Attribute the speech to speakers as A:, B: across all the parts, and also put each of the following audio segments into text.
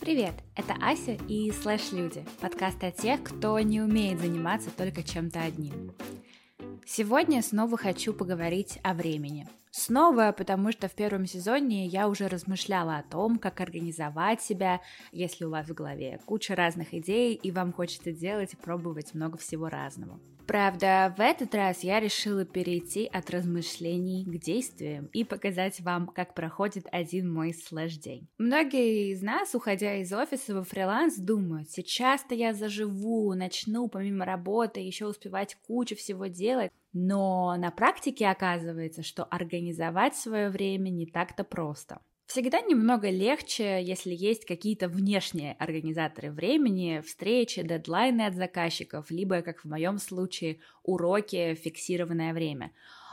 A: Привет, это Ася и Слэш Люди, подкаст о тех, кто не умеет заниматься только чем-то одним. Сегодня снова хочу поговорить о времени. Снова, потому что в первом сезоне я уже размышляла о том, как организовать себя, если у вас в голове куча разных идей, и вам хочется делать и пробовать много всего разного. Правда, в этот раз я решила перейти от размышлений к действиям и показать вам, как проходит один мой слэш-день. Многие из нас, уходя из офиса во фриланс, думают, сейчас-то я заживу, начну помимо работы еще успевать кучу всего делать, но на практике оказывается, что организовать свое время не так-то просто. Всегда немного легче, если есть какие-то внешние организаторы времени, встречи, дедлайны от заказчиков, либо, как в моем случае, уроки, фиксированное время.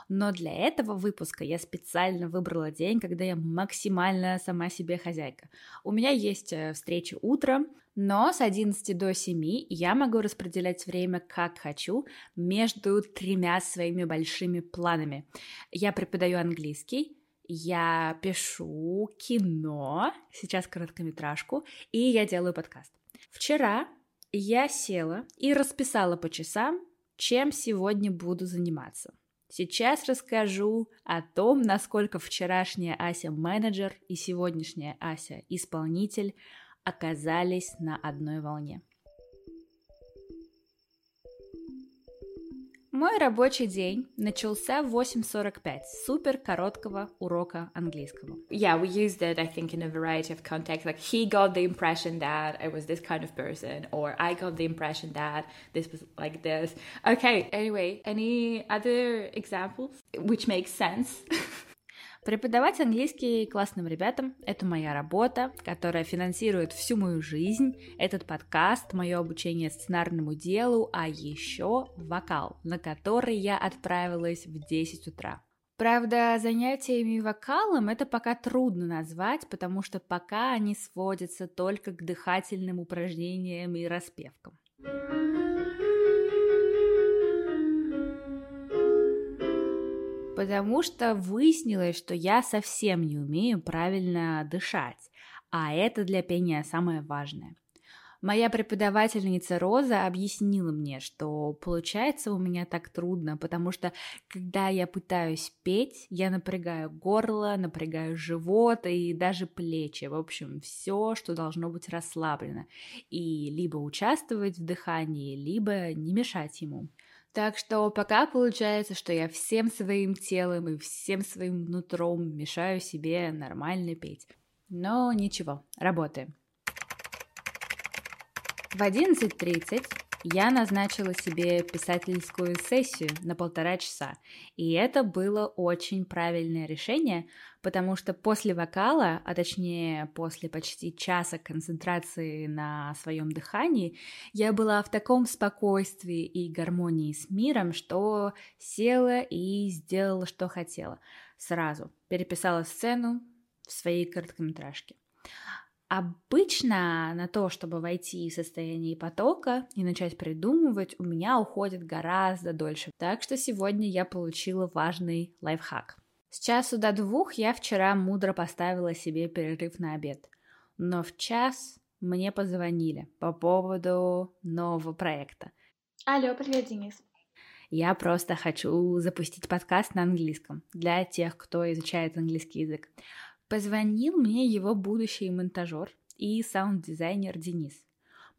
A: Но для этого выпуска я специально выбрала день, когда я максимально сама себе хозяйка. У меня есть э, встречи утром, но с 11 до 7 я могу распределять время как хочу между тремя своими большими планами. Я преподаю английский, я пишу кино, сейчас короткометражку, и я делаю подкаст. Вчера я села и расписала по часам, чем сегодня буду заниматься. Сейчас расскажу о том, насколько вчерашняя Ася менеджер и сегодняшняя Ася исполнитель оказались на одной волне. Мой рабочий день начался в 8.45 супер короткого урока английского.
B: Yeah, we used it, I think, in a variety of contexts. Like, he got the impression that I was this kind of person, or I got the impression that this was like this. Okay, anyway, any other examples which make sense?
A: Преподавать английский классным ребятам – это моя работа, которая финансирует всю мою жизнь, этот подкаст, мое обучение сценарному делу, а еще вокал, на который я отправилась в 10 утра. Правда, занятиями вокалом это пока трудно назвать, потому что пока они сводятся только к дыхательным упражнениям и распевкам. Потому что выяснилось, что я совсем не умею правильно дышать, а это для пения самое важное. Моя преподавательница Роза объяснила мне, что получается у меня так трудно, потому что когда я пытаюсь петь, я напрягаю горло, напрягаю живот и даже плечи. В общем, все, что должно быть расслаблено. И либо участвовать в дыхании, либо не мешать ему. Так что пока получается, что я всем своим телом и всем своим нутром мешаю себе нормально петь. Но ничего, работаем. В 11.30 я назначила себе писательскую сессию на полтора часа, и это было очень правильное решение, потому что после вокала, а точнее после почти часа концентрации на своем дыхании, я была в таком спокойствии и гармонии с миром, что села и сделала, что хотела. Сразу переписала сцену в своей короткометражке. Обычно на то, чтобы войти в состояние потока и начать придумывать, у меня уходит гораздо дольше. Так что сегодня я получила важный лайфхак. С часу до двух я вчера мудро поставила себе перерыв на обед. Но в час мне позвонили по поводу нового проекта.
B: Алло, привет, Денис.
A: Я просто хочу запустить подкаст на английском для тех, кто изучает английский язык. Позвонил мне его будущий монтажер и саунд-дизайнер Денис.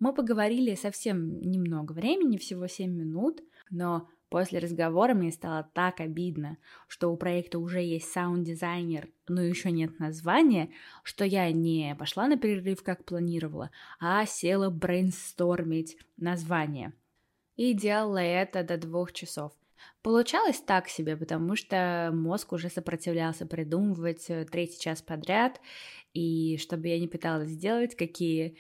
A: Мы поговорили совсем немного времени, всего 7 минут, но после разговора мне стало так обидно, что у проекта уже есть саунд-дизайнер, но еще нет названия, что я не пошла на перерыв, как планировала, а села брейнстормить название. И делала это до двух часов. Получалось так себе, потому что мозг уже сопротивлялся придумывать э, третий час подряд, и чтобы я не пыталась сделать, какие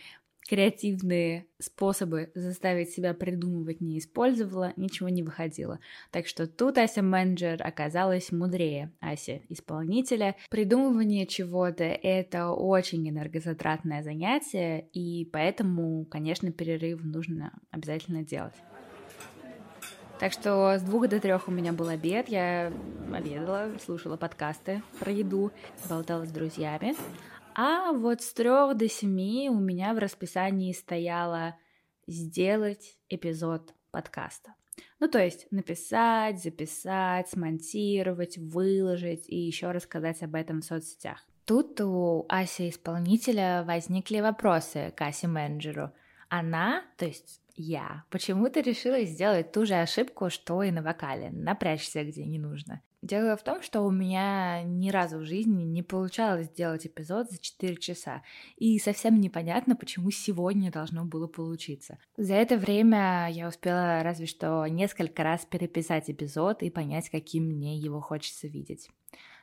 A: креативные способы заставить себя придумывать не использовала, ничего не выходило. Так что тут Ася менеджер оказалась мудрее Ася исполнителя. Придумывание чего-то — это очень энергозатратное занятие, и поэтому, конечно, перерыв нужно обязательно делать. Так что с двух до трех у меня был обед, я обедала, слушала подкасты про еду, болтала с друзьями. А вот с трех до семи у меня в расписании стояло сделать эпизод подкаста. Ну, то есть написать, записать, смонтировать, выложить и еще рассказать об этом в соцсетях. Тут у Аси исполнителя возникли вопросы к Асе менеджеру. Она, то есть я, почему-то решила сделать ту же ошибку, что и на вокале, напрячься где не нужно. Дело в том, что у меня ни разу в жизни не получалось сделать эпизод за 4 часа, и совсем непонятно, почему сегодня должно было получиться. За это время я успела разве что несколько раз переписать эпизод и понять, каким мне его хочется видеть.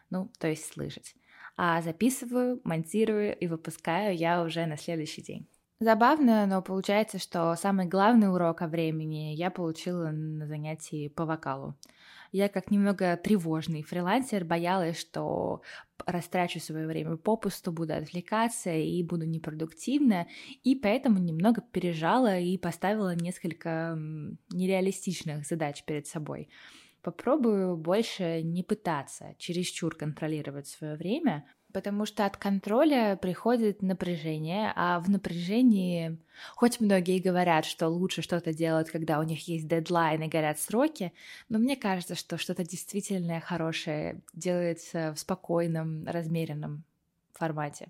A: Ну, то есть слышать. А записываю, монтирую и выпускаю я уже на следующий день. Забавно, но получается, что самый главный урок о времени я получила на занятии по вокалу. Я как немного тревожный фрилансер боялась, что растрачу свое время попусту, буду отвлекаться и буду непродуктивна, и поэтому немного пережала и поставила несколько нереалистичных задач перед собой. Попробую больше не пытаться чересчур контролировать свое время, потому что от контроля приходит напряжение, а в напряжении, хоть многие говорят, что лучше что-то делать, когда у них есть дедлайн и горят сроки, но мне кажется, что что-то действительно хорошее делается в спокойном, размеренном формате.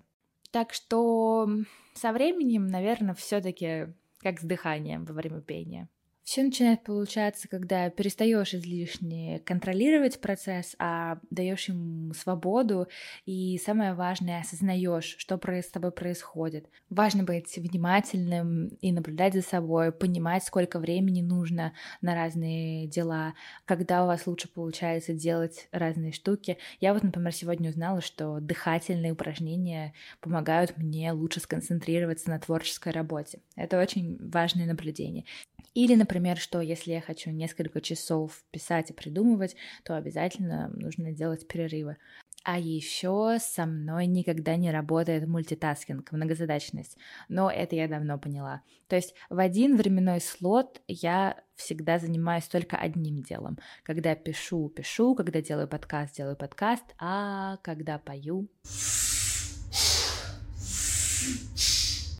A: Так что со временем, наверное, все-таки как с дыханием во время пения. Все начинает получаться, когда перестаешь излишне контролировать процесс, а даешь ему свободу, и самое важное, осознаешь, что с тобой происходит. Важно быть внимательным и наблюдать за собой, понимать, сколько времени нужно на разные дела, когда у вас лучше получается делать разные штуки. Я вот, например, сегодня узнала, что дыхательные упражнения помогают мне лучше сконцентрироваться на творческой работе. Это очень важное наблюдение. Или, например, что если я хочу несколько часов писать и придумывать, то обязательно нужно делать перерывы. А еще со мной никогда не работает мультитаскинг, многозадачность. Но это я давно поняла. То есть в один временной слот я всегда занимаюсь только одним делом. Когда пишу, пишу, когда делаю подкаст, делаю подкаст, а когда пою,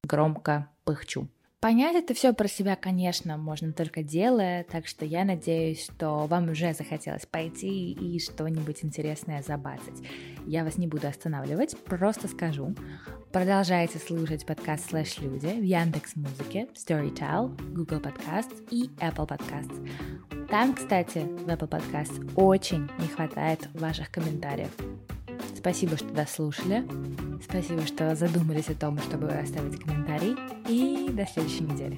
A: громко пыхчу. Понять это все про себя, конечно, можно только делая, так что я надеюсь, что вам уже захотелось пойти и что-нибудь интересное забацать. Я вас не буду останавливать, просто скажу. Продолжайте слушать подкаст «Слэш Люди» в Яндекс Музыке, Storytel, Google Podcasts и Apple Podcasts. Там, кстати, в Apple Podcasts очень не хватает ваших комментариев. Спасибо, что дослушали. Спасибо, что задумались о том, чтобы оставить комментарий. И до следующей недели.